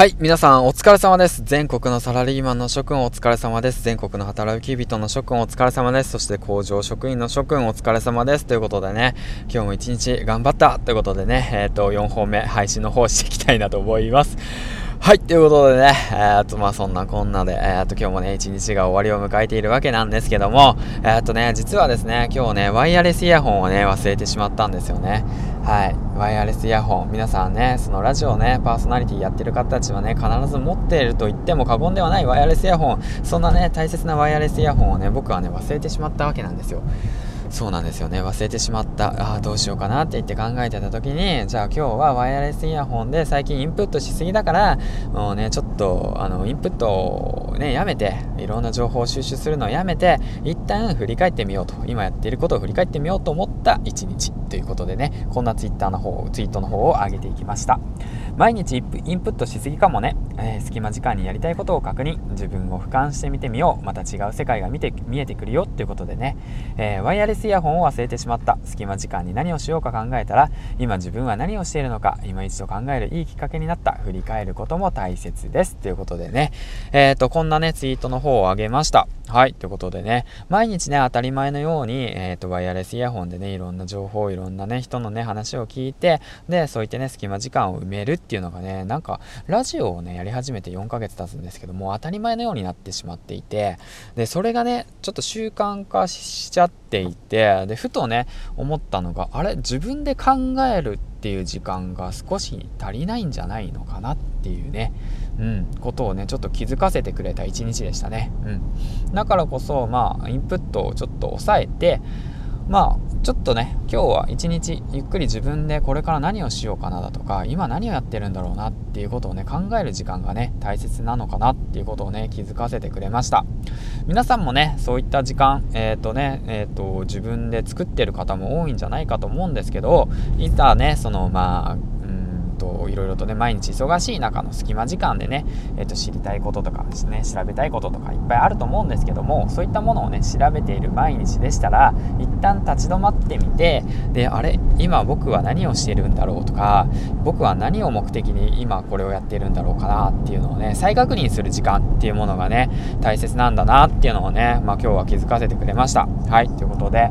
はい、皆さんお疲れ様です。全国のサラリーマンの諸君お疲れ様です。全国の働き人の諸君お疲れ様です。そして工場職員の諸君お疲れ様です。ということでね、今日も一日頑張ったということでね、えっ、ー、と、4本目配信の方していきたいなと思います。はい、ということでね、えー、っと、まあそんなこんなで、えー、っと、今日もね、一日が終わりを迎えているわけなんですけども、えー、っとね、実はですね、今日ね、ワイヤレスイヤホンをね、忘れてしまったんですよね。はい、ワイヤレスイヤホン、皆さんね、そのラジオね、パーソナリティやってる方たちはね、必ず持っていると言っても過言ではないワイヤレスイヤホン、そんなね、大切なワイヤレスイヤホンをね、僕はね、忘れてしまったわけなんですよ。そうなんですよね。忘れてしまった。ああどうしようかなって言って考えてた時にじゃあ今日はワイヤレスイヤホンで最近インプットしすぎだからもうねちょっとあのインプットねやめていろんな情報を収集するのをやめて一旦振り返ってみようと今やっていることを振り返ってみようと思った一日ということでねこんなツイッターの方ツイートの方を上げていきました。毎日インプットしすぎかもね、えー、隙間時間にやりたいことを確認自分を俯瞰してみてみようまた違う世界が見て見えてくるよっていうことでね、えー、ワイヤレススイヤホンを忘れてしまった。隙間時間に何をしようか考えたら今自分は何をしているのか今一度考えるいいきっかけになった。振り返ることも大切です。ということでねえっ、ー、とこんなねツイートの方をあげました。はいということでね毎日ね当たり前のように、えーと、ワイヤレスイヤホンでねいろんな情報いろんなね人のね話を聞いてでそういってね隙間時間を埋めるっていうのがねなんかラジオをねやり始めて4ヶ月経つんですけども当たり前のようになってしまっていてでそれがねちょっと習慣化しちゃっていててでふとね思ったのがあれ自分で考えるってっていう時間が少し足りないんじゃないのかなっていうね、うん、ことをねちょっと気づかせてくれた一日でしたね、うん、だからこそまあインプットをちょっと抑えてまあちょっとね今日は一日ゆっくり自分でこれから何をしようかなだとか今何をやってるんだろうなっていうことをね考える時間がね大切なのかなっていうことをね気づかせてくれました。皆さんもねそういった時間えっ、ー、とねえっ、ー、と自分で作ってる方も多いんじゃないかと思うんですけどいざねそのまあといろいろとね毎日忙しい中の隙間時間でね、えー、と知りたいこととかですね調べたいこととかいっぱいあると思うんですけどもそういったものをね調べている毎日でしたら一旦立ち止まってみてであれ今僕は何をしてるんだろうとか僕は何を目的に今これをやっているんだろうかなっていうのをね再確認する時間っていうものがね大切なんだなっていうのをね、まあ、今日は気づかせてくれました。はいということで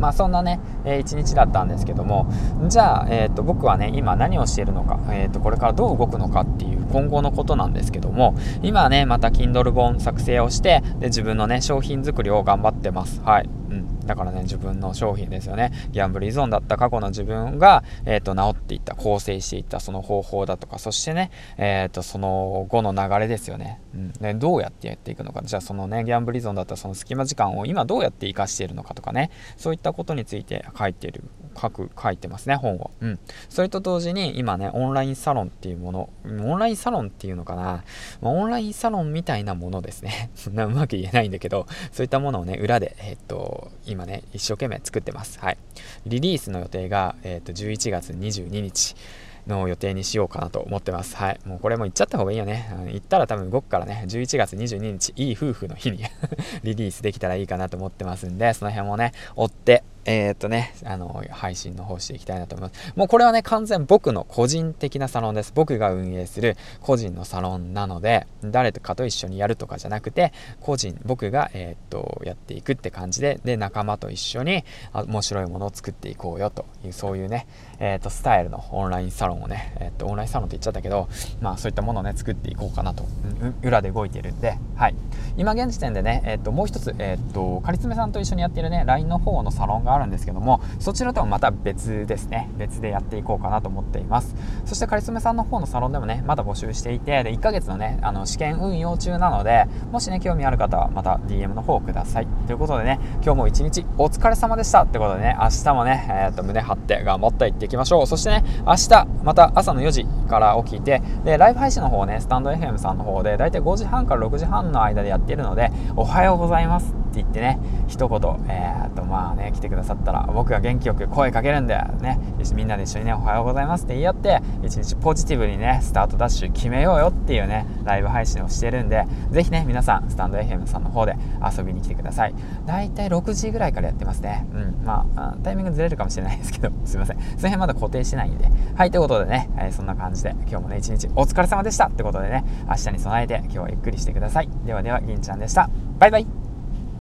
まあ、そんなね、えー、一日だったんですけどもじゃあ、えーと、僕はね今何をしているのか、えーと、これからどう動くのかっていう今後のことなんですけども今ねまた Kindle 本作成をしてで自分のね商品作りを頑張ってます。はい、うん、だからね自分の商品ですよね。ギャンブル依存だった過去の自分が、えーと、治っていった構成していったその方法だとかそしてね、えー、とその後の流れですよね,、うん、でどうやってやっていくのか。じゃあそのねギャンブル依存だったその隙間時間を今どうやって生かしているのかとかね。そういったことについて書いてる書く書いてますね本を、うん、それと同時に今ねオンラインサロンっていうものオンラインサロンっていうのかな、まあ、オンラインサロンみたいなものですね。そんなうまく言えないんだけどそういったものをね裏でえー、っ今ね一生懸命作ってますはいリリースの予定が、えー、っと11月22日の予定にしようかなと思ってます。はい。もうこれも行っちゃった方がいいよね。行ったら多分動くからね、11月22日、いい夫婦の日に リリースできたらいいかなと思ってますんで、その辺もね、追って、えー、っとね、あの、配信の方していきたいなと思います。もうこれはね、完全僕の個人的なサロンです。僕が運営する個人のサロンなので、誰とかと一緒にやるとかじゃなくて、個人、僕が、えー、っと、やっていくって感じで、で、仲間と一緒に面白いものを作っていこうよという、そういうね、えー、っと、スタイルのオンラインサロンをね、えっと、オンラインサロンって言っちゃったけど、まあ、そういったものをね、作っていこうかなと、裏で動いてるんで、はい。今現時点でね、えっと、もう一つ、えっと、かりつめさんと一緒にやってるね、LINE の方のサロンがあるんですけど、もそちらとはまた別ですね。別でやっていこうかなと思っています。そしてカリスメさんの方のサロンでもねまだ募集していてで1ヶ月のねあの試験運用中なのでもしね興味ある方はまた DM の方をください。ということでね今日も一日お疲れ様でした。ってことでね明日もね、えー、と胸張って頑張っていっていきましょう。そしてね明日また朝の4時から起きてでライブ配信の方ねスタンド FM さんの方でだいたい5時半から6時半の間でやっているのでおはようございます。って言ってね一言えー、とまあね来てくださったら僕が元気よく声かけるんでねみんなで一緒にねおはようございますって言い合って一日ポジティブにねスタートダッシュ決めようよっていうねライブ配信をしてるんでぜひね皆さんスタンド FM さんの方で遊びに来てください。だいたい6時ぐらいからやってますね。うんまあタイミングずれるかもしれないですけど すいません。その辺まだ固定してないんで。はいということでね、えー、そんな感じで今日もね一日お疲れ様でしたってことでね明日に備えて今日はゆっくりしてください。ではでは銀ちゃんでした。バイバイ。